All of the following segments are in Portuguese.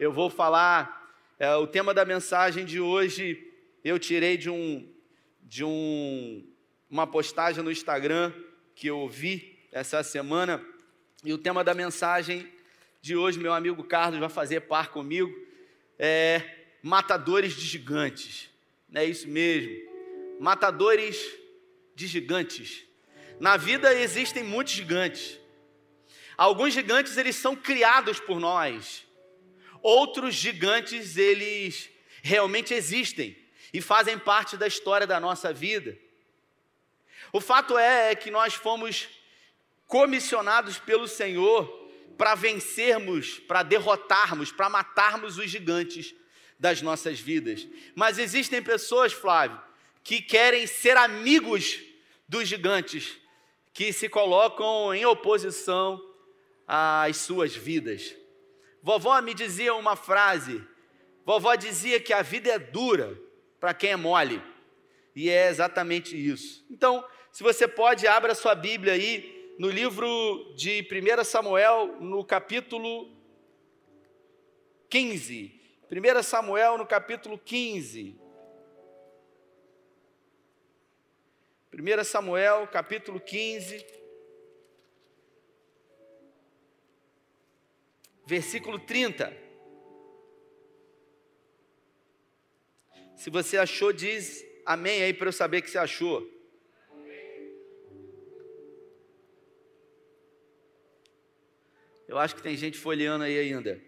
Eu vou falar, é, o tema da mensagem de hoje eu tirei de um de um, uma postagem no Instagram que eu vi essa semana, e o tema da mensagem de hoje, meu amigo Carlos vai fazer par comigo, é matadores de gigantes. É isso mesmo. Matadores de gigantes. Na vida existem muitos gigantes. Alguns gigantes eles são criados por nós. Outros gigantes eles realmente existem e fazem parte da história da nossa vida. O fato é, é que nós fomos comissionados pelo Senhor para vencermos, para derrotarmos, para matarmos os gigantes das nossas vidas. Mas existem pessoas, Flávio, que querem ser amigos dos gigantes, que se colocam em oposição às suas vidas. Vovó me dizia uma frase, vovó dizia que a vida é dura, para quem é mole. E é exatamente isso. Então, se você pode, abra sua Bíblia aí no livro de 1 Samuel, no capítulo 15. 1 Samuel, no capítulo 15. 1 Samuel, capítulo 15. Versículo 30. Se você achou, diz amém aí para eu saber que você achou. Eu acho que tem gente folheando aí ainda.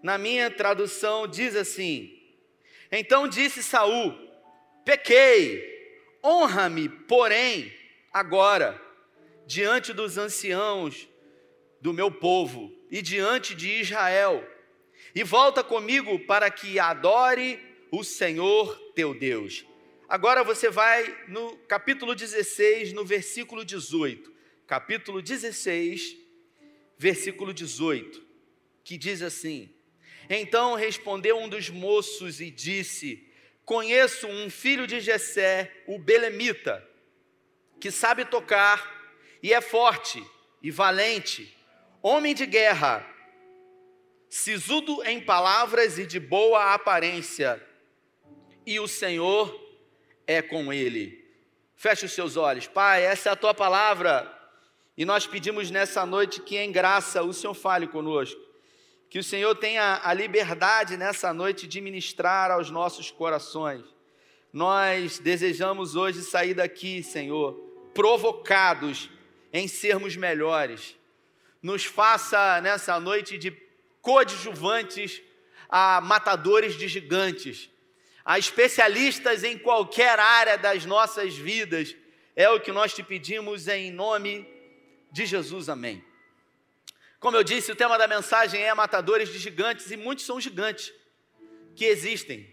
Na minha tradução diz assim: Então disse Saul: Pequei, honra-me, porém, agora, diante dos anciãos do meu povo e diante de Israel e volta comigo para que adore o Senhor teu Deus. Agora você vai no capítulo 16, no versículo 18. Capítulo 16, versículo 18, que diz assim: Então respondeu um dos moços e disse: Conheço um filho de Jessé, o belemita, que sabe tocar e é forte e valente, homem de guerra sisudo em palavras e de boa aparência, e o Senhor é com ele. Feche os seus olhos, Pai, essa é a tua palavra, e nós pedimos nessa noite que em graça o Senhor fale conosco, que o Senhor tenha a liberdade nessa noite de ministrar aos nossos corações. Nós desejamos hoje sair daqui, Senhor, provocados em sermos melhores. Nos faça nessa noite de coadjuvantes a matadores de gigantes, a especialistas em qualquer área das nossas vidas. É o que nós te pedimos em nome de Jesus. Amém. Como eu disse, o tema da mensagem é matadores de gigantes, e muitos são gigantes que existem.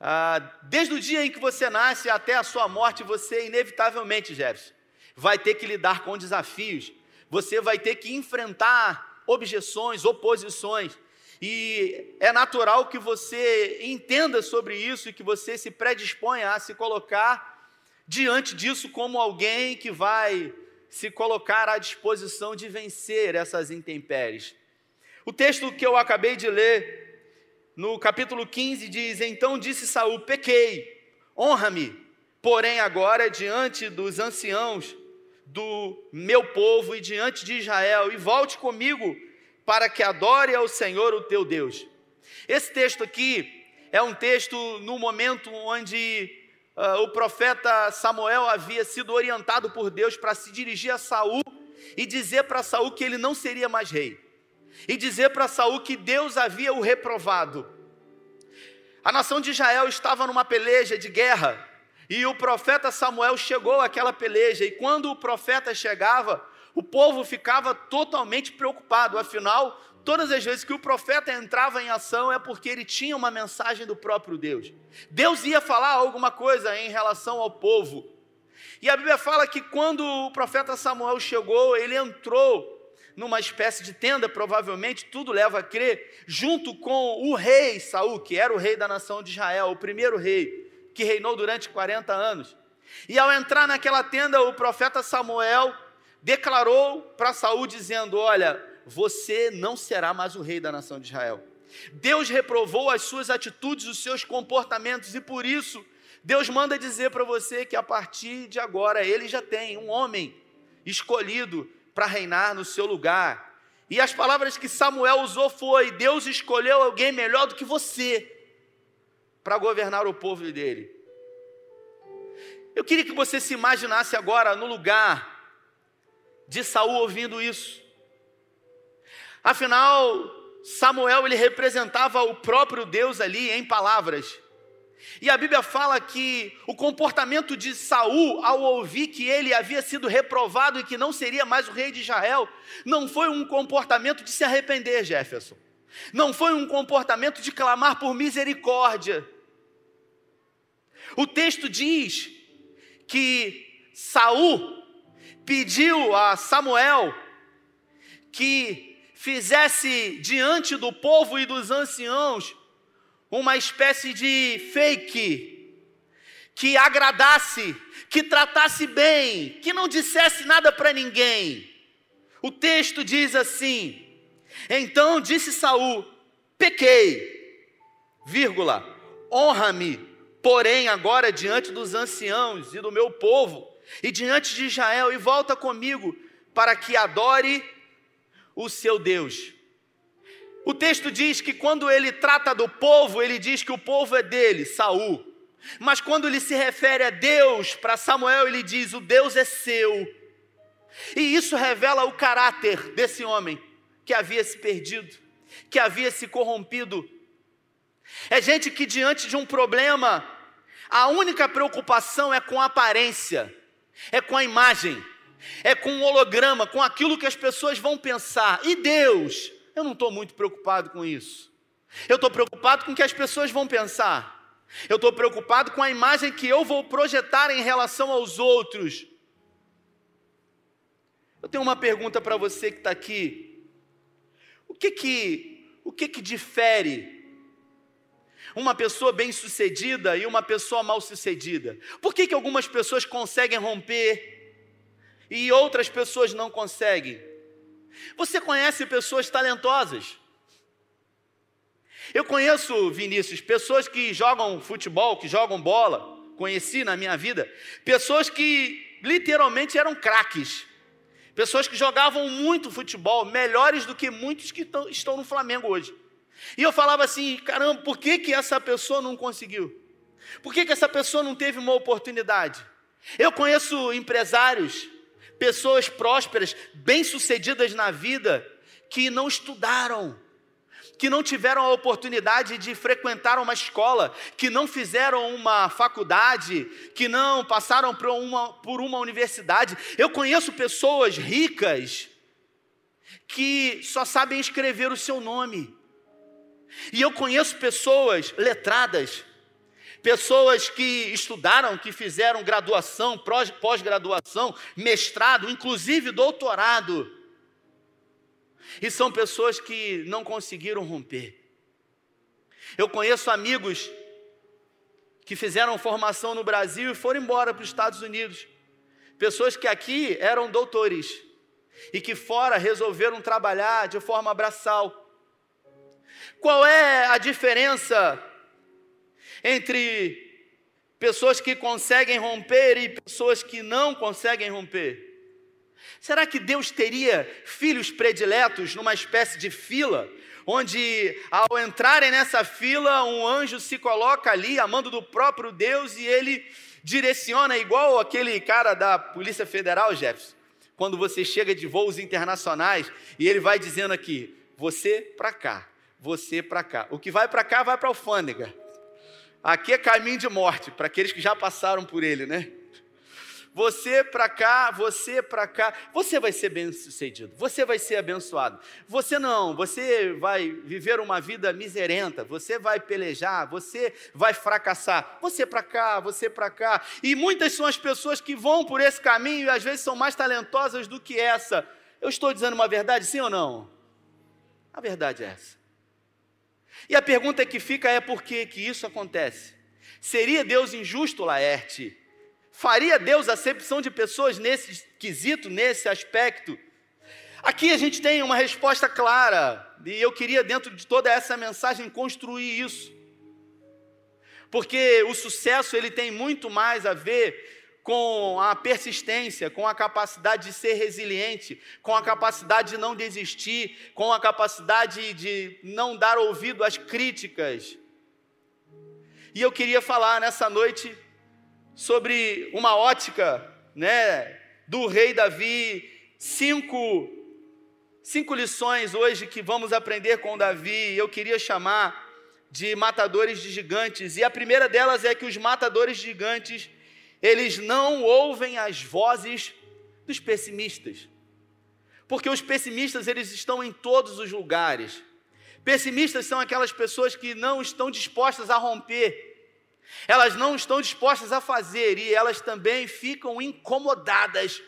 Ah, desde o dia em que você nasce até a sua morte, você inevitavelmente, Jefferson, vai ter que lidar com desafios, você vai ter que enfrentar objeções, oposições. E é natural que você entenda sobre isso e que você se predisponha a se colocar diante disso como alguém que vai se colocar à disposição de vencer essas intempéries. O texto que eu acabei de ler, no capítulo 15, diz: Então disse Saul: Pequei, honra-me, porém agora diante dos anciãos do meu povo e diante de Israel, e volte comigo para que adore ao Senhor o teu Deus. Esse texto aqui é um texto no momento onde uh, o profeta Samuel havia sido orientado por Deus para se dirigir a Saul e dizer para Saul que ele não seria mais rei. E dizer para Saul que Deus havia o reprovado. A nação de Israel estava numa peleja de guerra e o profeta Samuel chegou àquela peleja, e quando o profeta chegava, o povo ficava totalmente preocupado, afinal, todas as vezes que o profeta entrava em ação é porque ele tinha uma mensagem do próprio Deus. Deus ia falar alguma coisa em relação ao povo. E a Bíblia fala que quando o profeta Samuel chegou, ele entrou numa espécie de tenda, provavelmente, tudo leva a crer, junto com o rei Saul, que era o rei da nação de Israel, o primeiro rei que reinou durante 40 anos. E ao entrar naquela tenda, o profeta Samuel declarou para Saul dizendo: "Olha, você não será mais o rei da nação de Israel. Deus reprovou as suas atitudes, os seus comportamentos, e por isso Deus manda dizer para você que a partir de agora ele já tem um homem escolhido para reinar no seu lugar. E as palavras que Samuel usou foi: Deus escolheu alguém melhor do que você para governar o povo dele. Eu queria que você se imaginasse agora no lugar de Saul ouvindo isso. Afinal, Samuel ele representava o próprio Deus ali em palavras. E a Bíblia fala que o comportamento de Saul ao ouvir que ele havia sido reprovado e que não seria mais o rei de Israel, não foi um comportamento de se arrepender, Jefferson. Não foi um comportamento de clamar por misericórdia. O texto diz que Saul pediu a Samuel que fizesse diante do povo e dos anciãos uma espécie de fake, que agradasse, que tratasse bem, que não dissesse nada para ninguém. O texto diz assim: Então disse Saul: Pequei, vírgula, honra-me, porém agora diante dos anciãos e do meu povo e diante de Israel e volta comigo para que adore o seu Deus. O texto diz que quando ele trata do povo, ele diz que o povo é dele, Saul. Mas quando ele se refere a Deus, para Samuel, ele diz: o Deus é seu. E isso revela o caráter desse homem que havia se perdido, que havia se corrompido. É gente que diante de um problema, a única preocupação é com a aparência, é com a imagem, é com o holograma, com aquilo que as pessoas vão pensar. E Deus? Eu não estou muito preocupado com isso. Eu estou preocupado com o que as pessoas vão pensar. Eu estou preocupado com a imagem que eu vou projetar em relação aos outros. Eu tenho uma pergunta para você que está aqui. O que que, o que que difere uma pessoa bem-sucedida e uma pessoa mal-sucedida? Por que, que algumas pessoas conseguem romper e outras pessoas não conseguem? Você conhece pessoas talentosas? Eu conheço, Vinícius, pessoas que jogam futebol, que jogam bola, conheci na minha vida, pessoas que literalmente eram craques, pessoas que jogavam muito futebol, melhores do que muitos que estão no Flamengo hoje. E eu falava assim: caramba, por que, que essa pessoa não conseguiu? Por que, que essa pessoa não teve uma oportunidade? Eu conheço empresários pessoas prósperas, bem-sucedidas na vida, que não estudaram, que não tiveram a oportunidade de frequentar uma escola, que não fizeram uma faculdade, que não passaram por uma, por uma universidade. Eu conheço pessoas ricas que só sabem escrever o seu nome. E eu conheço pessoas letradas pessoas que estudaram, que fizeram graduação, pós-graduação, mestrado, inclusive doutorado. E são pessoas que não conseguiram romper. Eu conheço amigos que fizeram formação no Brasil e foram embora para os Estados Unidos. Pessoas que aqui eram doutores e que fora resolveram trabalhar de forma braçal. Qual é a diferença entre pessoas que conseguem romper e pessoas que não conseguem romper? Será que Deus teria filhos prediletos numa espécie de fila, onde ao entrarem nessa fila, um anjo se coloca ali, amando do próprio Deus, e ele direciona, igual aquele cara da Polícia Federal, Jefferson, quando você chega de voos internacionais, e ele vai dizendo aqui: você para cá, você para cá. O que vai para cá vai para a alfândega. Aqui é caminho de morte, para aqueles que já passaram por ele, né? Você para cá, você para cá, você vai ser bem sucedido, você vai ser abençoado. Você não, você vai viver uma vida miserenta, você vai pelejar, você vai fracassar. Você para cá, você para cá. E muitas são as pessoas que vão por esse caminho e às vezes são mais talentosas do que essa. Eu estou dizendo uma verdade, sim ou não? A verdade é essa. E a pergunta que fica é por que, que isso acontece? Seria Deus injusto, Laerte? Faria Deus acepção de pessoas nesse quesito, nesse aspecto? Aqui a gente tem uma resposta clara, e eu queria, dentro de toda essa mensagem, construir isso. Porque o sucesso ele tem muito mais a ver com a persistência, com a capacidade de ser resiliente, com a capacidade de não desistir, com a capacidade de não dar ouvido às críticas. E eu queria falar nessa noite sobre uma ótica, né, do rei Davi, cinco cinco lições hoje que vamos aprender com Davi. Eu queria chamar de matadores de gigantes, e a primeira delas é que os matadores de gigantes eles não ouvem as vozes dos pessimistas. Porque os pessimistas, eles estão em todos os lugares. Pessimistas são aquelas pessoas que não estão dispostas a romper. Elas não estão dispostas a fazer e elas também ficam incomodadas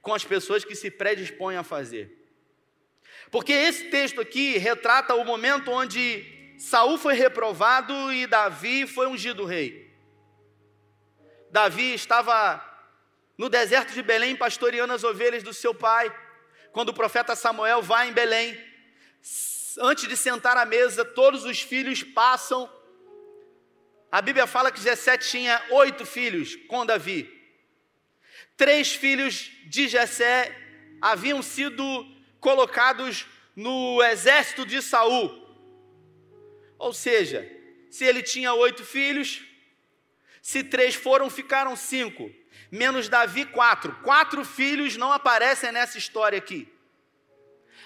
com as pessoas que se predispõem a fazer. Porque esse texto aqui retrata o momento onde Saul foi reprovado e Davi foi ungido rei. Davi estava no deserto de Belém pastoreando as ovelhas do seu pai, quando o profeta Samuel vai em Belém. Antes de sentar à mesa, todos os filhos passam. A Bíblia fala que Jessé tinha oito filhos com Davi. Três filhos de Jessé haviam sido colocados no exército de Saul. Ou seja, se ele tinha oito filhos, se três foram, ficaram cinco. Menos Davi, quatro. Quatro filhos não aparecem nessa história aqui.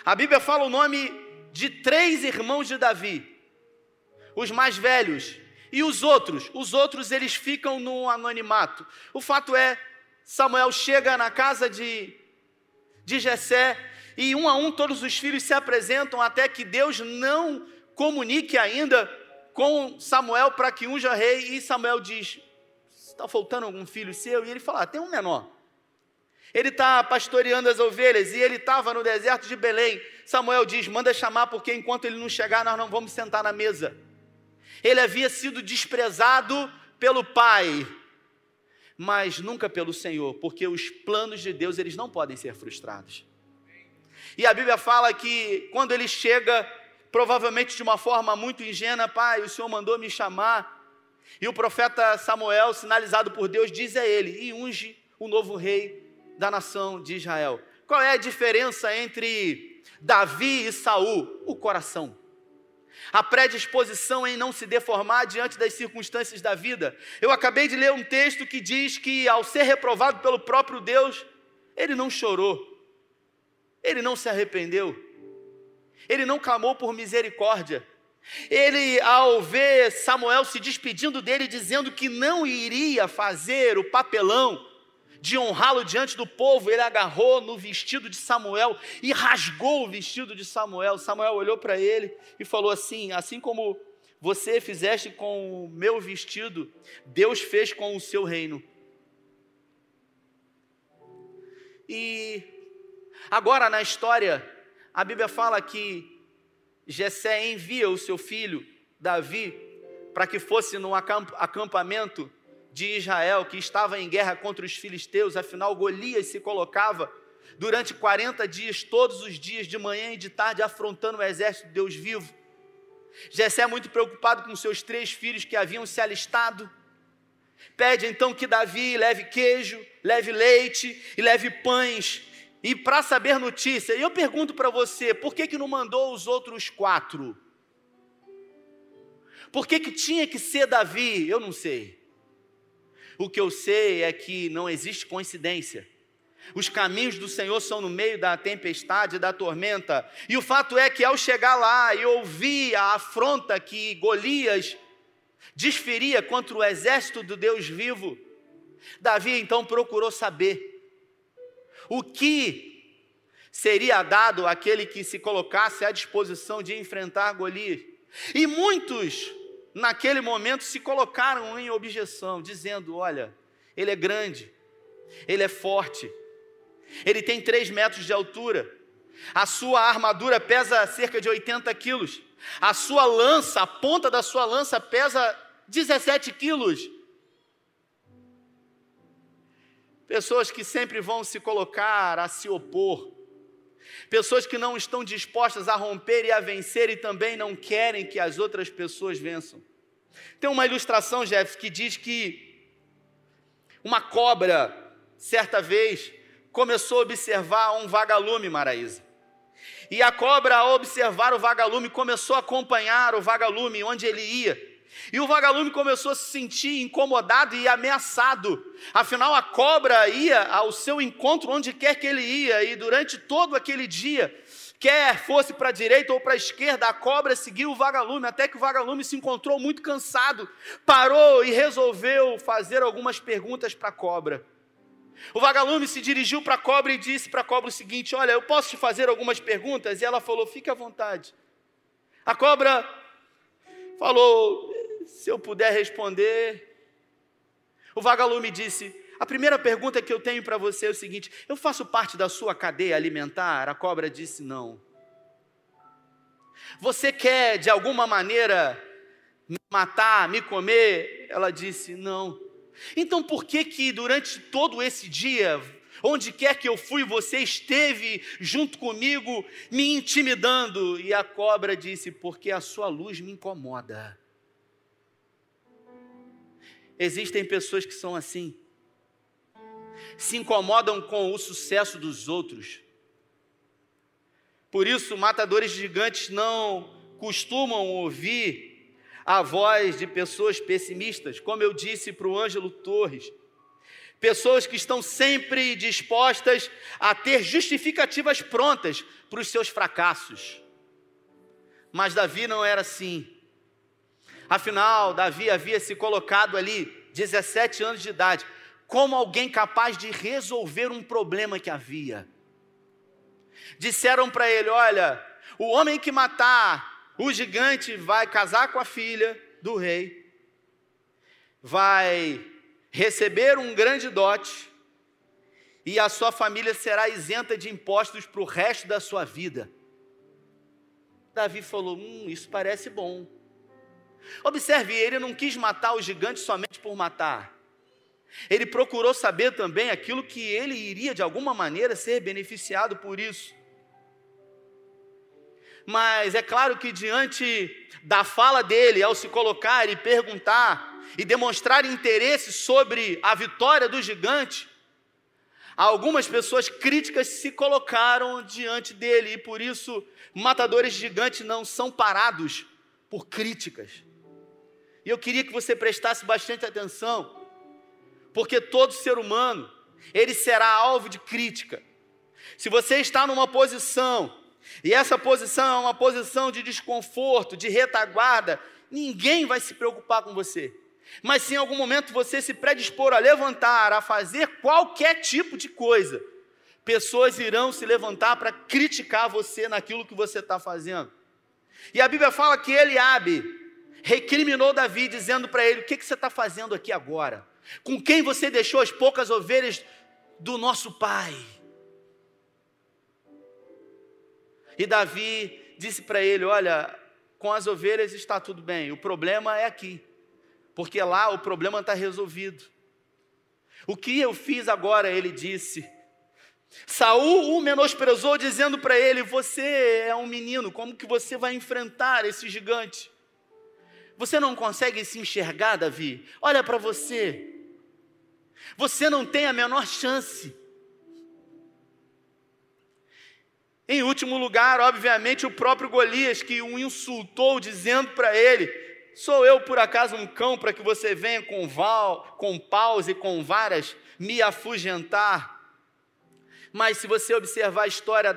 A Bíblia fala o nome de três irmãos de Davi. Os mais velhos. E os outros? Os outros eles ficam no anonimato. O fato é, Samuel chega na casa de, de Jessé e um a um todos os filhos se apresentam até que Deus não comunique ainda com Samuel para que unja rei. E Samuel diz: está faltando algum filho seu? E ele fala: ah, tem um menor. Ele está pastoreando as ovelhas e ele estava no deserto de Belém. Samuel diz: manda chamar, porque enquanto ele não chegar, nós não vamos sentar na mesa. Ele havia sido desprezado pelo pai, mas nunca pelo Senhor, porque os planos de Deus eles não podem ser frustrados. E a Bíblia fala que quando ele chega, provavelmente de uma forma muito ingênua, pai, o Senhor mandou me chamar e o profeta Samuel, sinalizado por Deus, diz a ele: e unge o novo rei da nação de Israel. Qual é a diferença entre Davi e Saul? O coração. A predisposição em não se deformar diante das circunstâncias da vida. Eu acabei de ler um texto que diz que, ao ser reprovado pelo próprio Deus, ele não chorou, ele não se arrependeu, ele não clamou por misericórdia, ele, ao ver Samuel se despedindo dele, dizendo que não iria fazer o papelão de honrá-lo diante do povo, ele agarrou no vestido de Samuel e rasgou o vestido de Samuel. Samuel olhou para ele e falou assim: Assim como você fizeste com o meu vestido, Deus fez com o seu reino. E agora na história, a Bíblia fala que Jessé envia o seu filho Davi para que fosse num acampamento de Israel que estava em guerra contra os filisteus, afinal Golias se colocava durante 40 dias, todos os dias, de manhã e de tarde, afrontando o exército de Deus vivo. Jessé, muito preocupado com seus três filhos que haviam se alistado, pede então que Davi leve queijo, leve leite e leve pães e para saber notícia. Eu pergunto para você, por que, que não mandou os outros quatro? Por que, que tinha que ser Davi? Eu não sei. O que eu sei é que não existe coincidência. Os caminhos do Senhor são no meio da tempestade, da tormenta. E o fato é que ao chegar lá e ouvir a afronta que Golias desferia contra o exército do Deus vivo, Davi então procurou saber o que seria dado àquele que se colocasse à disposição de enfrentar Golias? E muitos, naquele momento, se colocaram em objeção, dizendo: Olha, ele é grande, ele é forte, ele tem 3 metros de altura, a sua armadura pesa cerca de 80 quilos, a sua lança, a ponta da sua lança pesa 17 quilos. Pessoas que sempre vão se colocar a se opor Pessoas que não estão dispostas a romper e a vencer e também não querem que as outras pessoas vençam. Tem uma ilustração, Jeff, que diz que uma cobra, certa vez, começou a observar um vagalume, Maraísa. E a cobra, ao observar o vagalume, começou a acompanhar o vagalume onde ele ia. E o vagalume começou a se sentir incomodado e ameaçado. Afinal, a cobra ia ao seu encontro onde quer que ele ia, e durante todo aquele dia, quer fosse para a direita ou para a esquerda, a cobra seguiu o vagalume, até que o vagalume se encontrou muito cansado, parou e resolveu fazer algumas perguntas para a cobra. O vagalume se dirigiu para a cobra e disse para a cobra o seguinte: Olha, eu posso te fazer algumas perguntas? E ela falou: Fique à vontade. A cobra falou: Se eu puder responder. O vagalume disse: A primeira pergunta que eu tenho para você é o seguinte: Eu faço parte da sua cadeia alimentar? A cobra disse: Não. Você quer de alguma maneira me matar, me comer? Ela disse: Não. Então por que que durante todo esse dia, onde quer que eu fui, você esteve junto comigo, me intimidando? E a cobra disse: Porque a sua luz me incomoda. Existem pessoas que são assim, se incomodam com o sucesso dos outros. Por isso, matadores gigantes não costumam ouvir a voz de pessoas pessimistas, como eu disse para o Ângelo Torres. Pessoas que estão sempre dispostas a ter justificativas prontas para os seus fracassos. Mas Davi não era assim. Afinal, Davi havia se colocado ali, 17 anos de idade, como alguém capaz de resolver um problema que havia. Disseram para ele: Olha, o homem que matar o gigante vai casar com a filha do rei, vai receber um grande dote, e a sua família será isenta de impostos para o resto da sua vida. Davi falou: Hum, isso parece bom. Observe, ele não quis matar o gigante somente por matar. Ele procurou saber também aquilo que ele iria de alguma maneira ser beneficiado por isso mas é claro que diante da fala dele, ao se colocar e perguntar e demonstrar interesse sobre a vitória do gigante, algumas pessoas críticas se colocaram diante dele e por isso matadores gigantes não são parados por críticas. E eu queria que você prestasse bastante atenção, porque todo ser humano, ele será alvo de crítica. Se você está numa posição e essa posição é uma posição de desconforto, de retaguarda. Ninguém vai se preocupar com você. Mas se em algum momento você se predispor a levantar, a fazer qualquer tipo de coisa, pessoas irão se levantar para criticar você naquilo que você está fazendo. E a Bíblia fala que Eliabe recriminou Davi, dizendo para ele: O que, que você está fazendo aqui agora? Com quem você deixou as poucas ovelhas do nosso pai? E Davi disse para ele: Olha, com as ovelhas está tudo bem, o problema é aqui, porque lá o problema está resolvido. O que eu fiz agora, ele disse. Saul o menosprezou, dizendo para ele: Você é um menino, como que você vai enfrentar esse gigante? Você não consegue se enxergar, Davi? Olha para você. Você não tem a menor chance. Em último lugar, obviamente, o próprio Golias que o insultou, dizendo para ele: Sou eu por acaso um cão para que você venha com val, com paus e com varas me afugentar? Mas se você observar a história,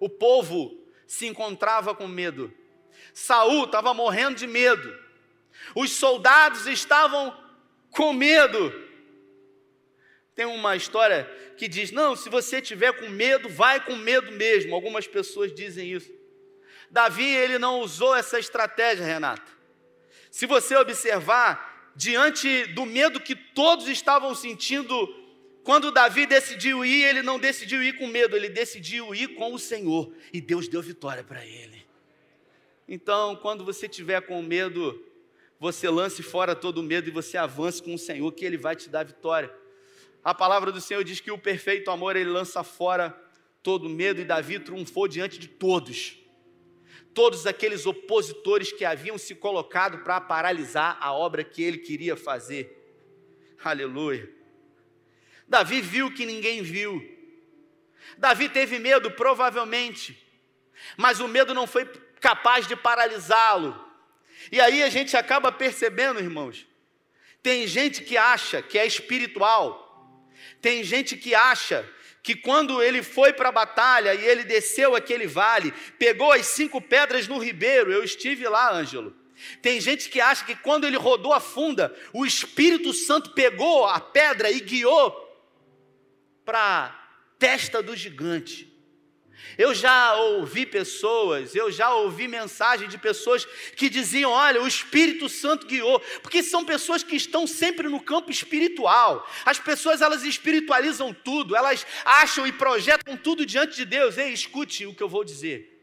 o povo se encontrava com medo. Saul estava morrendo de medo. Os soldados estavam com medo. Tem uma história que diz: não, se você tiver com medo, vai com medo mesmo. Algumas pessoas dizem isso. Davi, ele não usou essa estratégia, Renata. Se você observar, diante do medo que todos estavam sentindo, quando Davi decidiu ir, ele não decidiu ir com medo, ele decidiu ir com o Senhor. E Deus deu vitória para ele. Então, quando você tiver com medo, você lance fora todo o medo e você avance com o Senhor, que Ele vai te dar vitória. A palavra do Senhor diz que o perfeito amor ele lança fora todo medo e Davi triunfou diante de todos. Todos aqueles opositores que haviam se colocado para paralisar a obra que ele queria fazer. Aleluia. Davi viu que ninguém viu. Davi teve medo, provavelmente, mas o medo não foi capaz de paralisá-lo. E aí a gente acaba percebendo, irmãos, tem gente que acha que é espiritual, tem gente que acha que quando ele foi para a batalha e ele desceu aquele vale, pegou as cinco pedras no ribeiro, eu estive lá, Ângelo. Tem gente que acha que quando ele rodou a funda, o Espírito Santo pegou a pedra e guiou para a testa do gigante. Eu já ouvi pessoas, eu já ouvi mensagem de pessoas que diziam: olha, o Espírito Santo guiou, porque são pessoas que estão sempre no campo espiritual. As pessoas elas espiritualizam tudo, elas acham e projetam tudo diante de Deus. Ei, escute o que eu vou dizer.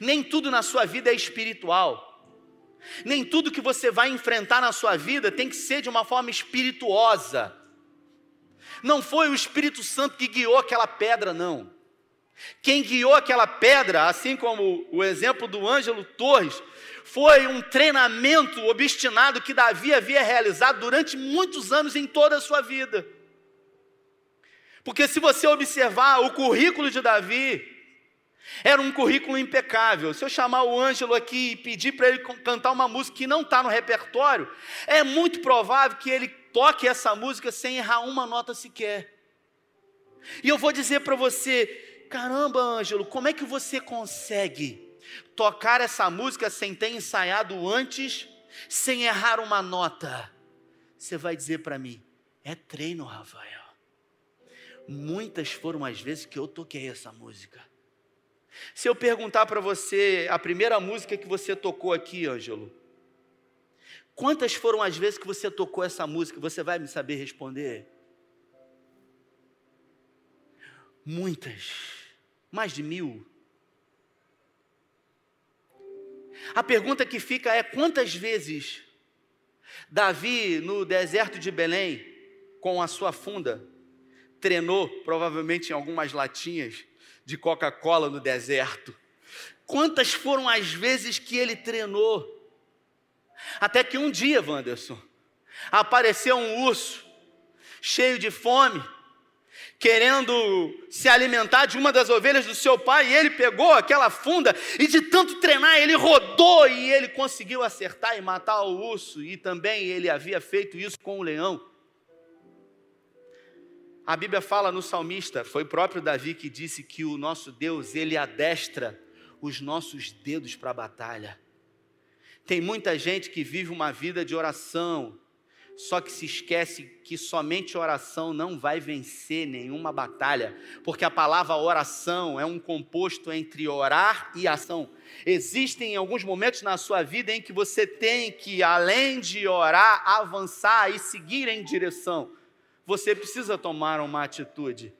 Nem tudo na sua vida é espiritual. Nem tudo que você vai enfrentar na sua vida tem que ser de uma forma espirituosa. Não foi o Espírito Santo que guiou aquela pedra, não. Quem guiou aquela pedra, assim como o exemplo do Ângelo Torres, foi um treinamento obstinado que Davi havia realizado durante muitos anos em toda a sua vida. Porque se você observar o currículo de Davi, era um currículo impecável. Se eu chamar o Ângelo aqui e pedir para ele cantar uma música que não está no repertório, é muito provável que ele toque essa música sem errar uma nota sequer. E eu vou dizer para você, Caramba, Ângelo, como é que você consegue tocar essa música sem ter ensaiado antes, sem errar uma nota? Você vai dizer para mim: é treino, Rafael. Muitas foram as vezes que eu toquei essa música. Se eu perguntar para você a primeira música que você tocou aqui, Ângelo, quantas foram as vezes que você tocou essa música? Você vai me saber responder? Muitas mais de mil. A pergunta que fica é: quantas vezes Davi, no deserto de Belém, com a sua funda, treinou, provavelmente em algumas latinhas de Coca-Cola no deserto? Quantas foram as vezes que ele treinou? Até que um dia, Wanderson, apareceu um urso, cheio de fome, querendo se alimentar de uma das ovelhas do seu pai, e ele pegou aquela funda e de tanto treinar, ele rodou e ele conseguiu acertar e matar o urso, e também ele havia feito isso com o leão. A Bíblia fala no salmista, foi próprio Davi que disse que o nosso Deus, ele adestra os nossos dedos para a batalha. Tem muita gente que vive uma vida de oração, só que se esquece que somente oração não vai vencer nenhuma batalha, porque a palavra oração é um composto entre orar e ação. Existem alguns momentos na sua vida em que você tem que, além de orar, avançar e seguir em direção. Você precisa tomar uma atitude.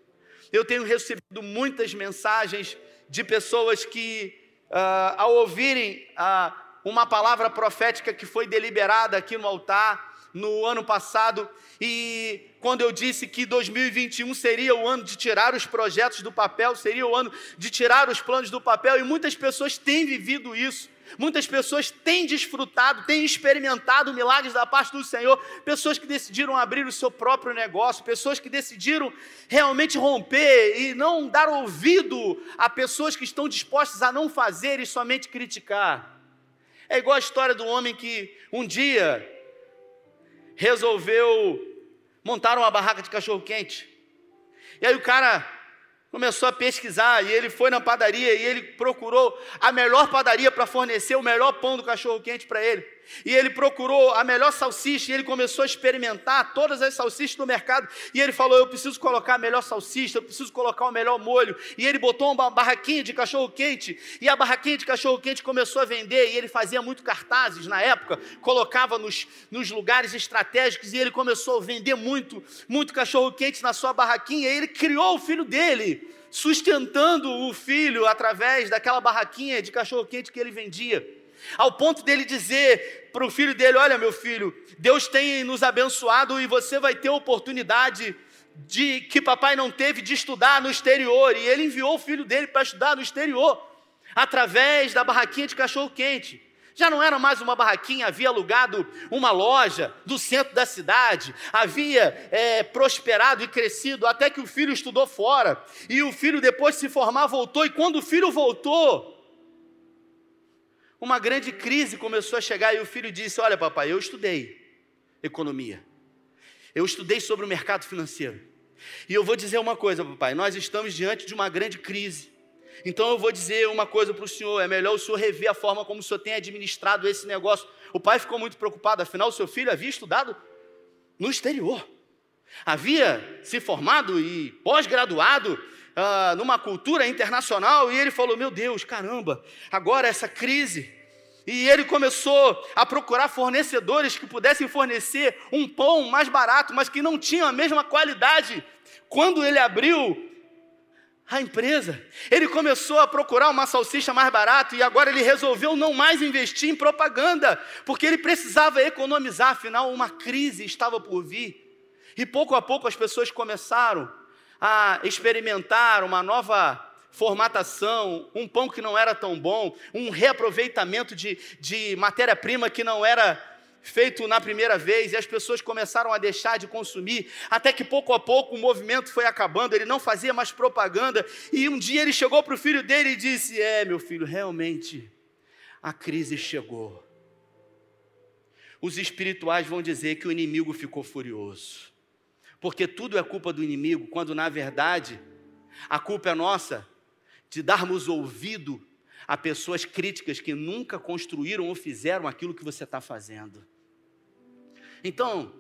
Eu tenho recebido muitas mensagens de pessoas que, uh, ao ouvirem uh, uma palavra profética que foi deliberada aqui no altar, no ano passado, e quando eu disse que 2021 seria o ano de tirar os projetos do papel, seria o ano de tirar os planos do papel, e muitas pessoas têm vivido isso. Muitas pessoas têm desfrutado, têm experimentado milagres da parte do Senhor, pessoas que decidiram abrir o seu próprio negócio, pessoas que decidiram realmente romper e não dar ouvido a pessoas que estão dispostas a não fazer e somente criticar. É igual a história do homem que um dia resolveu montar uma barraca de cachorro-quente. E aí o cara começou a pesquisar e ele foi na padaria e ele procurou a melhor padaria para fornecer o melhor pão do cachorro-quente para ele. E ele procurou a melhor salsicha e ele começou a experimentar todas as salsichas do mercado. E ele falou: Eu preciso colocar a melhor salsicha, eu preciso colocar o melhor molho. E ele botou uma barraquinha de cachorro-quente. E a barraquinha de cachorro-quente começou a vender. E ele fazia muito cartazes na época, colocava nos, nos lugares estratégicos. E ele começou a vender muito, muito cachorro-quente na sua barraquinha. E ele criou o filho dele, sustentando o filho através daquela barraquinha de cachorro-quente que ele vendia ao ponto dele dizer para o filho dele: Olha, meu filho, Deus tem nos abençoado e você vai ter oportunidade de que papai não teve de estudar no exterior, e ele enviou o filho dele para estudar no exterior, através da barraquinha de cachorro-quente. Já não era mais uma barraquinha, havia alugado uma loja do centro da cidade, havia é, prosperado e crescido até que o filho estudou fora. E o filho, depois de se formar, voltou. E quando o filho voltou, uma grande crise começou a chegar. E o filho disse: Olha, papai, eu estudei economia, eu estudei sobre o mercado financeiro. E eu vou dizer uma coisa, papai: nós estamos diante de uma grande crise. Então eu vou dizer uma coisa para o senhor: é melhor o senhor rever a forma como o senhor tem administrado esse negócio. O pai ficou muito preocupado, afinal, o seu filho havia estudado no exterior, havia se formado e pós-graduado ah, numa cultura internacional, e ele falou: Meu Deus, caramba, agora essa crise. E ele começou a procurar fornecedores que pudessem fornecer um pão mais barato, mas que não tinham a mesma qualidade. Quando ele abriu a empresa. Ele começou a procurar uma salsicha mais barata e agora ele resolveu não mais investir em propaganda, porque ele precisava economizar, afinal, uma crise estava por vir. E pouco a pouco as pessoas começaram a experimentar uma nova formatação, um pão que não era tão bom, um reaproveitamento de, de matéria-prima que não era feito na primeira vez e as pessoas começaram a deixar de consumir, até que pouco a pouco o movimento foi acabando, ele não fazia mais propaganda, e um dia ele chegou para o filho dele e disse: É, meu filho, realmente a crise chegou. Os espirituais vão dizer que o inimigo ficou furioso, porque tudo é culpa do inimigo, quando na verdade a culpa é nossa de darmos ouvido a pessoas críticas que nunca construíram ou fizeram aquilo que você está fazendo. Então,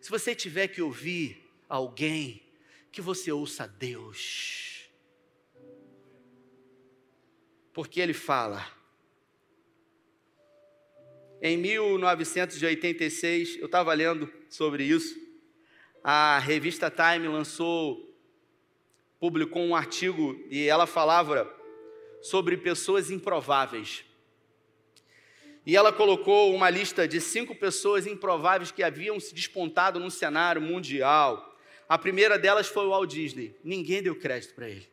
se você tiver que ouvir alguém, que você ouça Deus. Porque ele fala. Em 1986, eu estava lendo sobre isso, a revista Time lançou, publicou um artigo e ela falava sobre pessoas improváveis. E ela colocou uma lista de cinco pessoas improváveis que haviam se despontado num cenário mundial. A primeira delas foi o Walt Disney. Ninguém deu crédito para ele.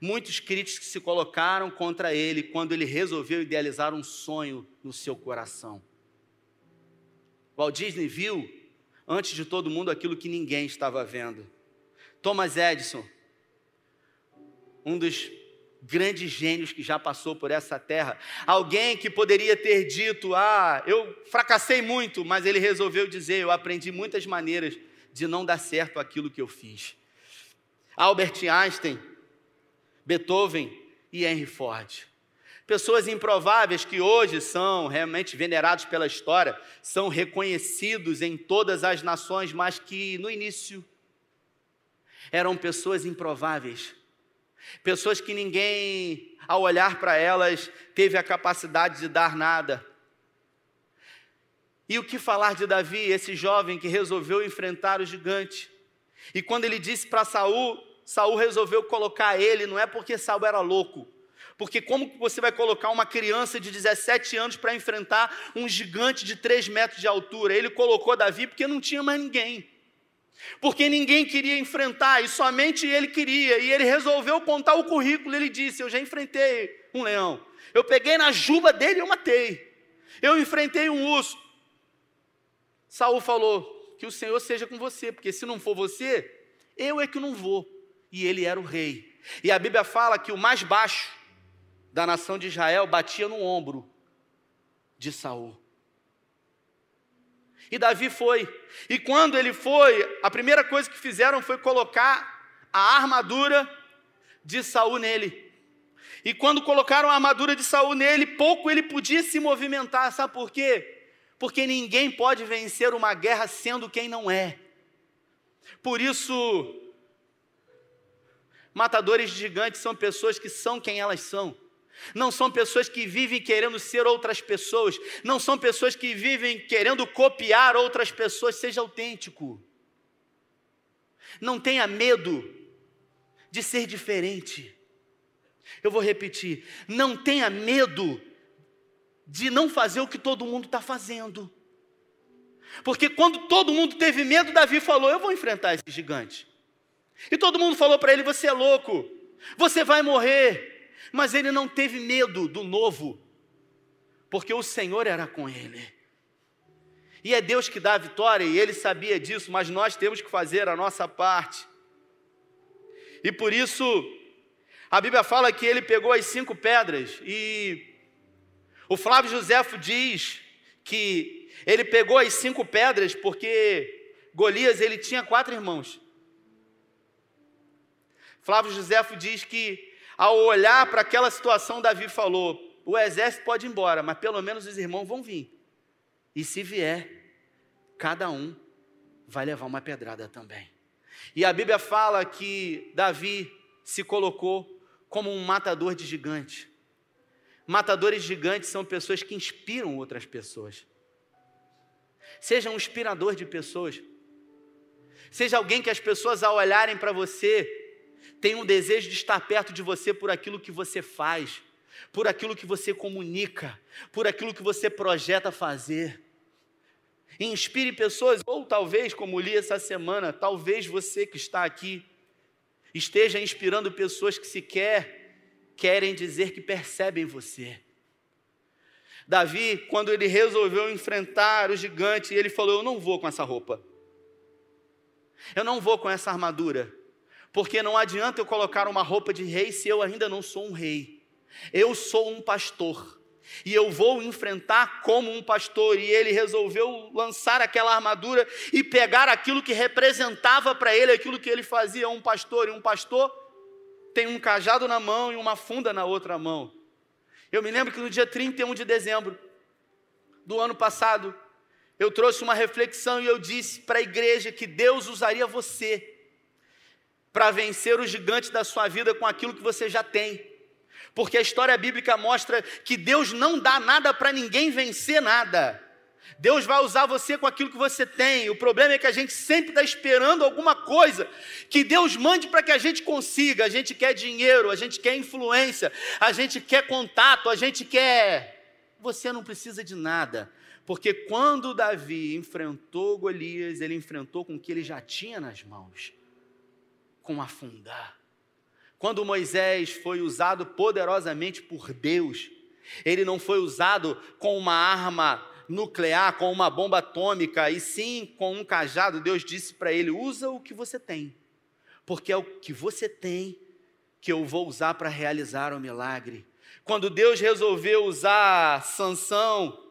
Muitos críticos se colocaram contra ele quando ele resolveu idealizar um sonho no seu coração. Walt Disney viu, antes de todo mundo, aquilo que ninguém estava vendo. Thomas Edison, um dos grandes gênios que já passou por essa terra. Alguém que poderia ter dito: Ah, eu fracassei muito, mas ele resolveu dizer: Eu aprendi muitas maneiras de não dar certo aquilo que eu fiz. Albert Einstein, Beethoven e Henry Ford. Pessoas improváveis que hoje são realmente venerados pela história, são reconhecidos em todas as nações, mas que no início eram pessoas improváveis Pessoas que ninguém, ao olhar para elas, teve a capacidade de dar nada. E o que falar de Davi, esse jovem que resolveu enfrentar o gigante? E quando ele disse para Saul, Saul resolveu colocar ele, não é porque Saul era louco, porque como você vai colocar uma criança de 17 anos para enfrentar um gigante de 3 metros de altura? Ele colocou Davi porque não tinha mais ninguém porque ninguém queria enfrentar e somente ele queria, e ele resolveu contar o currículo. Ele disse: Eu já enfrentei um leão, eu peguei na juba dele e eu matei, eu enfrentei um urso. Saul falou: Que o Senhor seja com você, porque se não for você, eu é que não vou. E ele era o rei. E a Bíblia fala que o mais baixo da nação de Israel batia no ombro de Saul. E Davi foi. E quando ele foi, a primeira coisa que fizeram foi colocar a armadura de Saul nele. E quando colocaram a armadura de Saul nele, pouco ele podia se movimentar. Sabe por quê? Porque ninguém pode vencer uma guerra sendo quem não é. Por isso, matadores de gigantes são pessoas que são quem elas são. Não são pessoas que vivem querendo ser outras pessoas, não são pessoas que vivem querendo copiar outras pessoas, seja autêntico. Não tenha medo de ser diferente. Eu vou repetir: não tenha medo de não fazer o que todo mundo está fazendo. Porque quando todo mundo teve medo, Davi falou: Eu vou enfrentar esse gigante. E todo mundo falou para ele: Você é louco, você vai morrer. Mas ele não teve medo do novo, porque o Senhor era com ele. E é Deus que dá a vitória, e ele sabia disso, mas nós temos que fazer a nossa parte. E por isso, a Bíblia fala que ele pegou as cinco pedras, e o Flávio Joséfo diz que ele pegou as cinco pedras porque Golias ele tinha quatro irmãos. Flávio Joséfo diz que ao olhar para aquela situação, Davi falou: o exército pode ir embora, mas pelo menos os irmãos vão vir. E se vier, cada um vai levar uma pedrada também. E a Bíblia fala que Davi se colocou como um matador de gigantes. Matadores gigantes são pessoas que inspiram outras pessoas. Seja um inspirador de pessoas. Seja alguém que as pessoas, ao olharem para você, tenham um desejo de estar perto de você por aquilo que você faz, por aquilo que você comunica, por aquilo que você projeta fazer. Inspire pessoas, ou talvez, como li essa semana, talvez você que está aqui esteja inspirando pessoas que sequer querem dizer que percebem você. Davi, quando ele resolveu enfrentar o gigante, ele falou: Eu não vou com essa roupa, eu não vou com essa armadura, porque não adianta eu colocar uma roupa de rei se eu ainda não sou um rei. Eu sou um pastor e eu vou enfrentar como um pastor. E ele resolveu lançar aquela armadura e pegar aquilo que representava para ele aquilo que ele fazia um pastor. E um pastor tem um cajado na mão e uma funda na outra mão. Eu me lembro que no dia 31 de dezembro do ano passado, eu trouxe uma reflexão e eu disse para a igreja que Deus usaria você para vencer o gigante da sua vida com aquilo que você já tem. Porque a história bíblica mostra que Deus não dá nada para ninguém vencer nada. Deus vai usar você com aquilo que você tem. O problema é que a gente sempre está esperando alguma coisa que Deus mande para que a gente consiga. A gente quer dinheiro, a gente quer influência, a gente quer contato, a gente quer. Você não precisa de nada. Porque quando Davi enfrentou Golias, ele enfrentou com o que ele já tinha nas mãos com afundar. Quando Moisés foi usado poderosamente por Deus, ele não foi usado com uma arma nuclear, com uma bomba atômica, e sim com um cajado. Deus disse para ele: usa o que você tem, porque é o que você tem que eu vou usar para realizar o milagre. Quando Deus resolveu usar Sansão,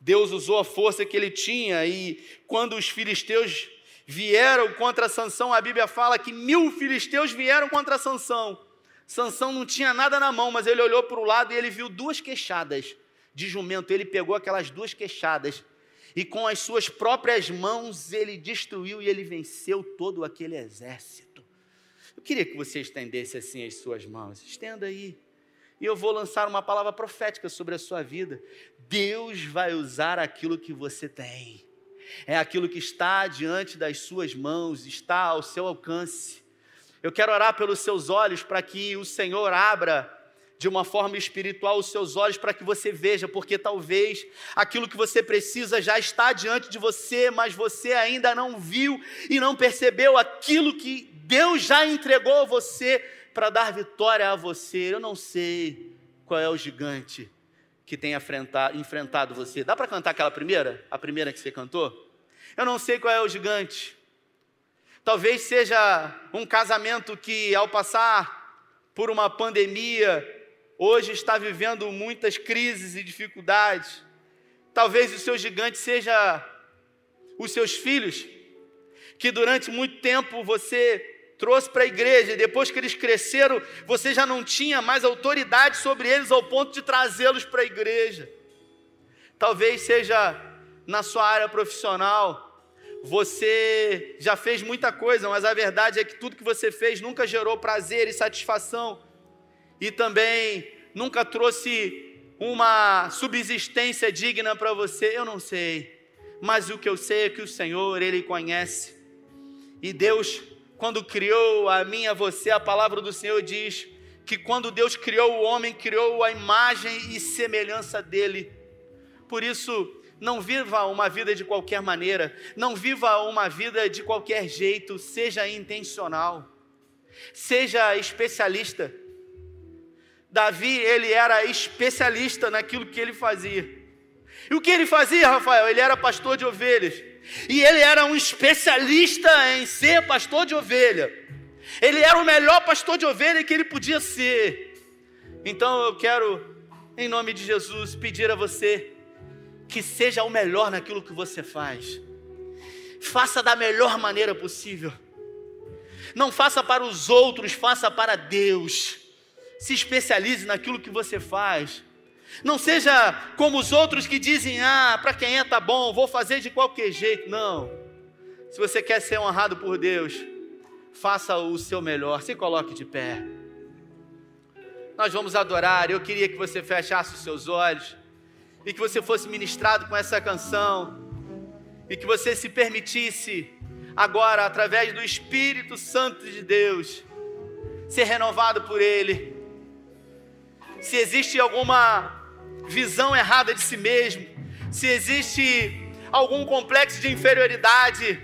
Deus usou a força que ele tinha, e quando os filisteus vieram contra Sansão, a Bíblia fala que mil filisteus vieram contra Sansão. Sansão não tinha nada na mão, mas ele olhou para o lado e ele viu duas queixadas de jumento. Ele pegou aquelas duas queixadas e com as suas próprias mãos ele destruiu e ele venceu todo aquele exército. Eu queria que você estendesse assim as suas mãos. Estenda aí. E eu vou lançar uma palavra profética sobre a sua vida. Deus vai usar aquilo que você tem é aquilo que está diante das suas mãos, está ao seu alcance. Eu quero orar pelos seus olhos para que o Senhor abra de uma forma espiritual os seus olhos para que você veja, porque talvez aquilo que você precisa já está diante de você, mas você ainda não viu e não percebeu aquilo que Deus já entregou a você para dar vitória a você. Eu não sei qual é o gigante que tem enfrentado você. Dá para cantar aquela primeira? A primeira que você cantou? Eu não sei qual é o gigante. Talvez seja um casamento que, ao passar por uma pandemia, hoje está vivendo muitas crises e dificuldades. Talvez o seu gigante seja os seus filhos, que durante muito tempo você trouxe para a igreja, e depois que eles cresceram, você já não tinha mais autoridade sobre eles ao ponto de trazê-los para a igreja. Talvez seja na sua área profissional, você já fez muita coisa, mas a verdade é que tudo que você fez nunca gerou prazer e satisfação, e também nunca trouxe uma subsistência digna para você. Eu não sei, mas o que eu sei é que o Senhor, Ele conhece, e Deus quando criou a mim a você, a palavra do Senhor diz que quando Deus criou o homem, criou a imagem e semelhança dele. Por isso, não viva uma vida de qualquer maneira, não viva uma vida de qualquer jeito, seja intencional. Seja especialista. Davi, ele era especialista naquilo que ele fazia. E o que ele fazia, Rafael? Ele era pastor de ovelhas. E ele era um especialista em ser pastor de ovelha. Ele era o melhor pastor de ovelha que ele podia ser. Então eu quero, em nome de Jesus, pedir a você que seja o melhor naquilo que você faz. Faça da melhor maneira possível. Não faça para os outros, faça para Deus. Se especialize naquilo que você faz. Não seja como os outros que dizem: ah, para quem é tá bom, vou fazer de qualquer jeito. Não. Se você quer ser honrado por Deus, faça o seu melhor. Se coloque de pé. Nós vamos adorar. Eu queria que você fechasse os seus olhos e que você fosse ministrado com essa canção e que você se permitisse agora, através do Espírito Santo de Deus, ser renovado por Ele. Se existe alguma visão errada de si mesmo, se existe algum complexo de inferioridade,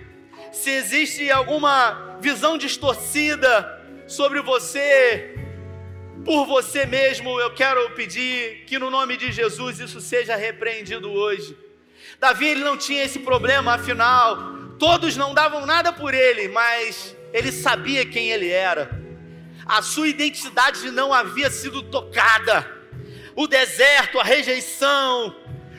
se existe alguma visão distorcida sobre você, por você mesmo, eu quero pedir que no nome de Jesus isso seja repreendido hoje. Davi ele não tinha esse problema, afinal, todos não davam nada por ele, mas ele sabia quem ele era. A sua identidade não havia sido tocada o deserto, a rejeição,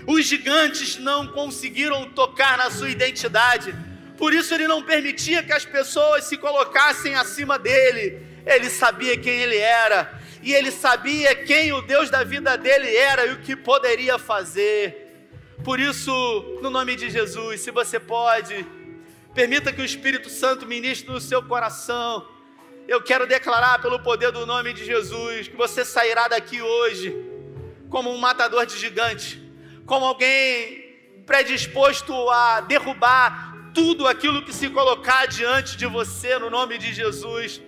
os gigantes não conseguiram tocar na sua identidade. Por isso ele não permitia que as pessoas se colocassem acima dele. Ele sabia quem ele era e ele sabia quem o Deus da vida dele era e o que poderia fazer. Por isso, no nome de Jesus, se você pode, permita que o Espírito Santo ministre no seu coração. Eu quero declarar pelo poder do nome de Jesus que você sairá daqui hoje como um matador de gigante, como alguém predisposto a derrubar tudo aquilo que se colocar diante de você no nome de Jesus.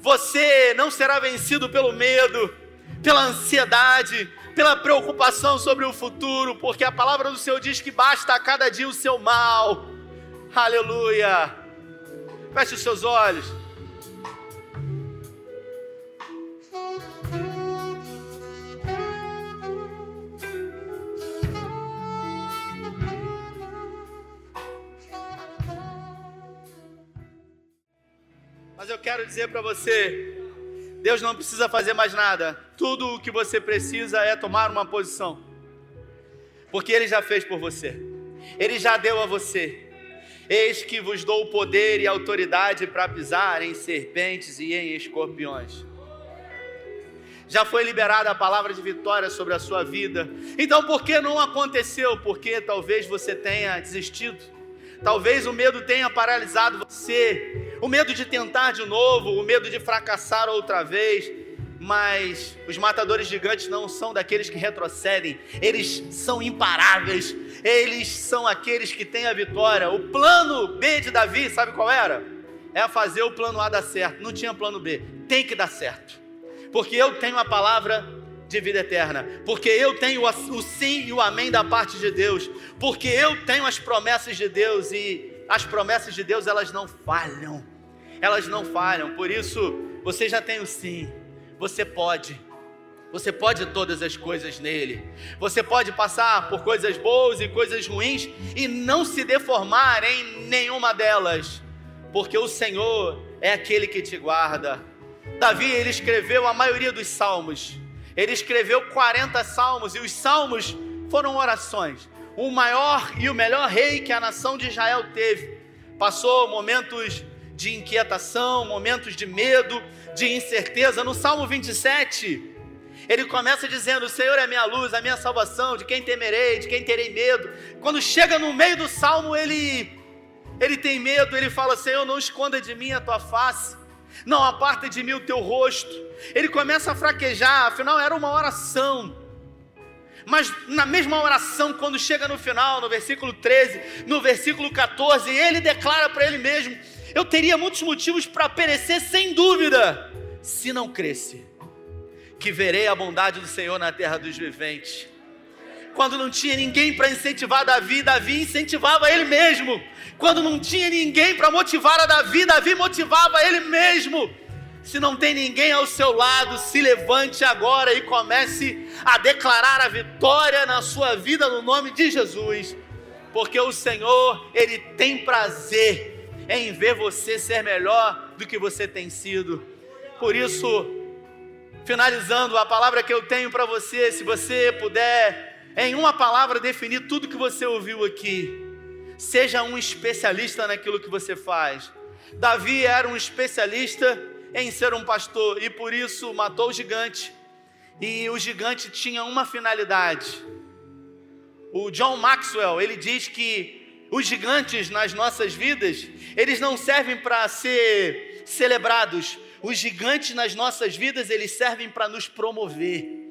Você não será vencido pelo medo, pela ansiedade, pela preocupação sobre o futuro, porque a palavra do Senhor diz que basta a cada dia o seu mal. Aleluia. Feche os seus olhos. Mas eu quero dizer para você: Deus não precisa fazer mais nada. Tudo o que você precisa é tomar uma posição. Porque Ele já fez por você. Ele já deu a você. Eis que vos dou o poder e autoridade para pisar em serpentes e em escorpiões. Já foi liberada a palavra de vitória sobre a sua vida. Então, por que não aconteceu? Porque talvez você tenha desistido. Talvez o medo tenha paralisado você o medo de tentar de novo, o medo de fracassar outra vez. Mas os matadores gigantes não são daqueles que retrocedem, eles são imparáveis, eles são aqueles que têm a vitória. O plano B de Davi, sabe qual era? É fazer o plano A dar certo. Não tinha plano B, tem que dar certo, porque eu tenho a palavra de vida eterna, porque eu tenho o sim e o amém da parte de Deus, porque eu tenho as promessas de Deus e as promessas de Deus elas não falham elas não falham. Por isso, você já tem o sim. Você pode. Você pode todas as coisas nele. Você pode passar por coisas boas e coisas ruins e não se deformar em nenhuma delas, porque o Senhor é aquele que te guarda. Davi, ele escreveu a maioria dos salmos. Ele escreveu 40 salmos e os salmos foram orações. O maior e o melhor rei que a nação de Israel teve. Passou momentos de inquietação, momentos de medo, de incerteza. No Salmo 27, ele começa dizendo: O Senhor é minha luz, a minha salvação, de quem temerei, de quem terei medo. Quando chega no meio do salmo, ele, ele tem medo, ele fala: Senhor, não esconda de mim a tua face, não aparta de mim o teu rosto. Ele começa a fraquejar, afinal era uma oração. Mas na mesma oração, quando chega no final, no versículo 13, no versículo 14, ele declara para ele mesmo: eu teria muitos motivos para perecer, sem dúvida, se não cresce, que verei a bondade do Senhor na terra dos viventes. Quando não tinha ninguém para incentivar Davi, Davi incentivava ele mesmo. Quando não tinha ninguém para motivar a Davi, Davi motivava ele mesmo. Se não tem ninguém ao seu lado, se levante agora e comece a declarar a vitória na sua vida no nome de Jesus. Porque o Senhor, ele tem prazer em ver você ser melhor do que você tem sido. Por isso, finalizando a palavra que eu tenho para você, se você puder em uma palavra definir tudo que você ouviu aqui, seja um especialista naquilo que você faz. Davi era um especialista em ser um pastor e por isso matou o gigante. E o gigante tinha uma finalidade. O John Maxwell, ele diz que os gigantes nas nossas vidas, eles não servem para ser celebrados. Os gigantes nas nossas vidas, eles servem para nos promover.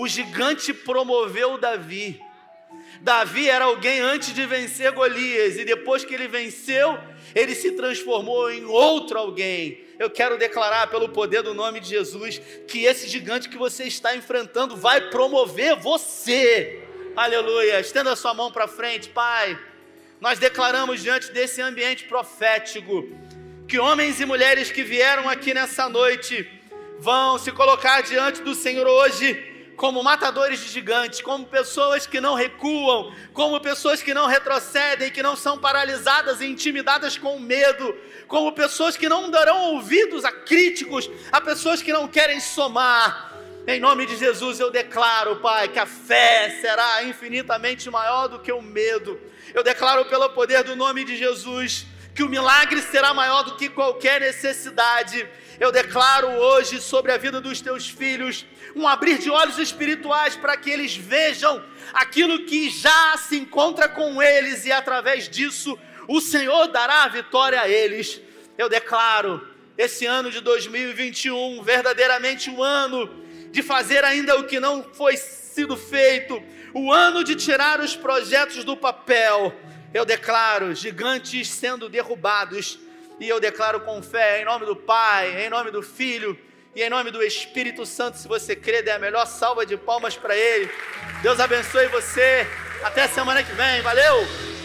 O gigante promoveu Davi. Davi era alguém antes de vencer Golias, e depois que ele venceu, ele se transformou em outro alguém. Eu quero declarar, pelo poder do nome de Jesus, que esse gigante que você está enfrentando vai promover você. Aleluia. Estenda a sua mão para frente, Pai. Nós declaramos diante desse ambiente profético que homens e mulheres que vieram aqui nessa noite vão se colocar diante do Senhor hoje como matadores de gigantes, como pessoas que não recuam, como pessoas que não retrocedem, que não são paralisadas e intimidadas com medo, como pessoas que não darão ouvidos a críticos, a pessoas que não querem somar. Em nome de Jesus eu declaro, Pai, que a fé será infinitamente maior do que o medo. Eu declaro pelo poder do nome de Jesus que o milagre será maior do que qualquer necessidade. Eu declaro hoje sobre a vida dos teus filhos um abrir de olhos espirituais para que eles vejam aquilo que já se encontra com eles e através disso o Senhor dará a vitória a eles. Eu declaro esse ano de 2021 verdadeiramente um ano de fazer ainda o que não foi sido feito, o ano de tirar os projetos do papel. Eu declaro gigantes sendo derrubados e eu declaro com fé em nome do Pai, em nome do Filho e em nome do Espírito Santo, se você crê, dê a melhor salva de palmas para Ele. Deus abençoe você. Até semana que vem. Valeu!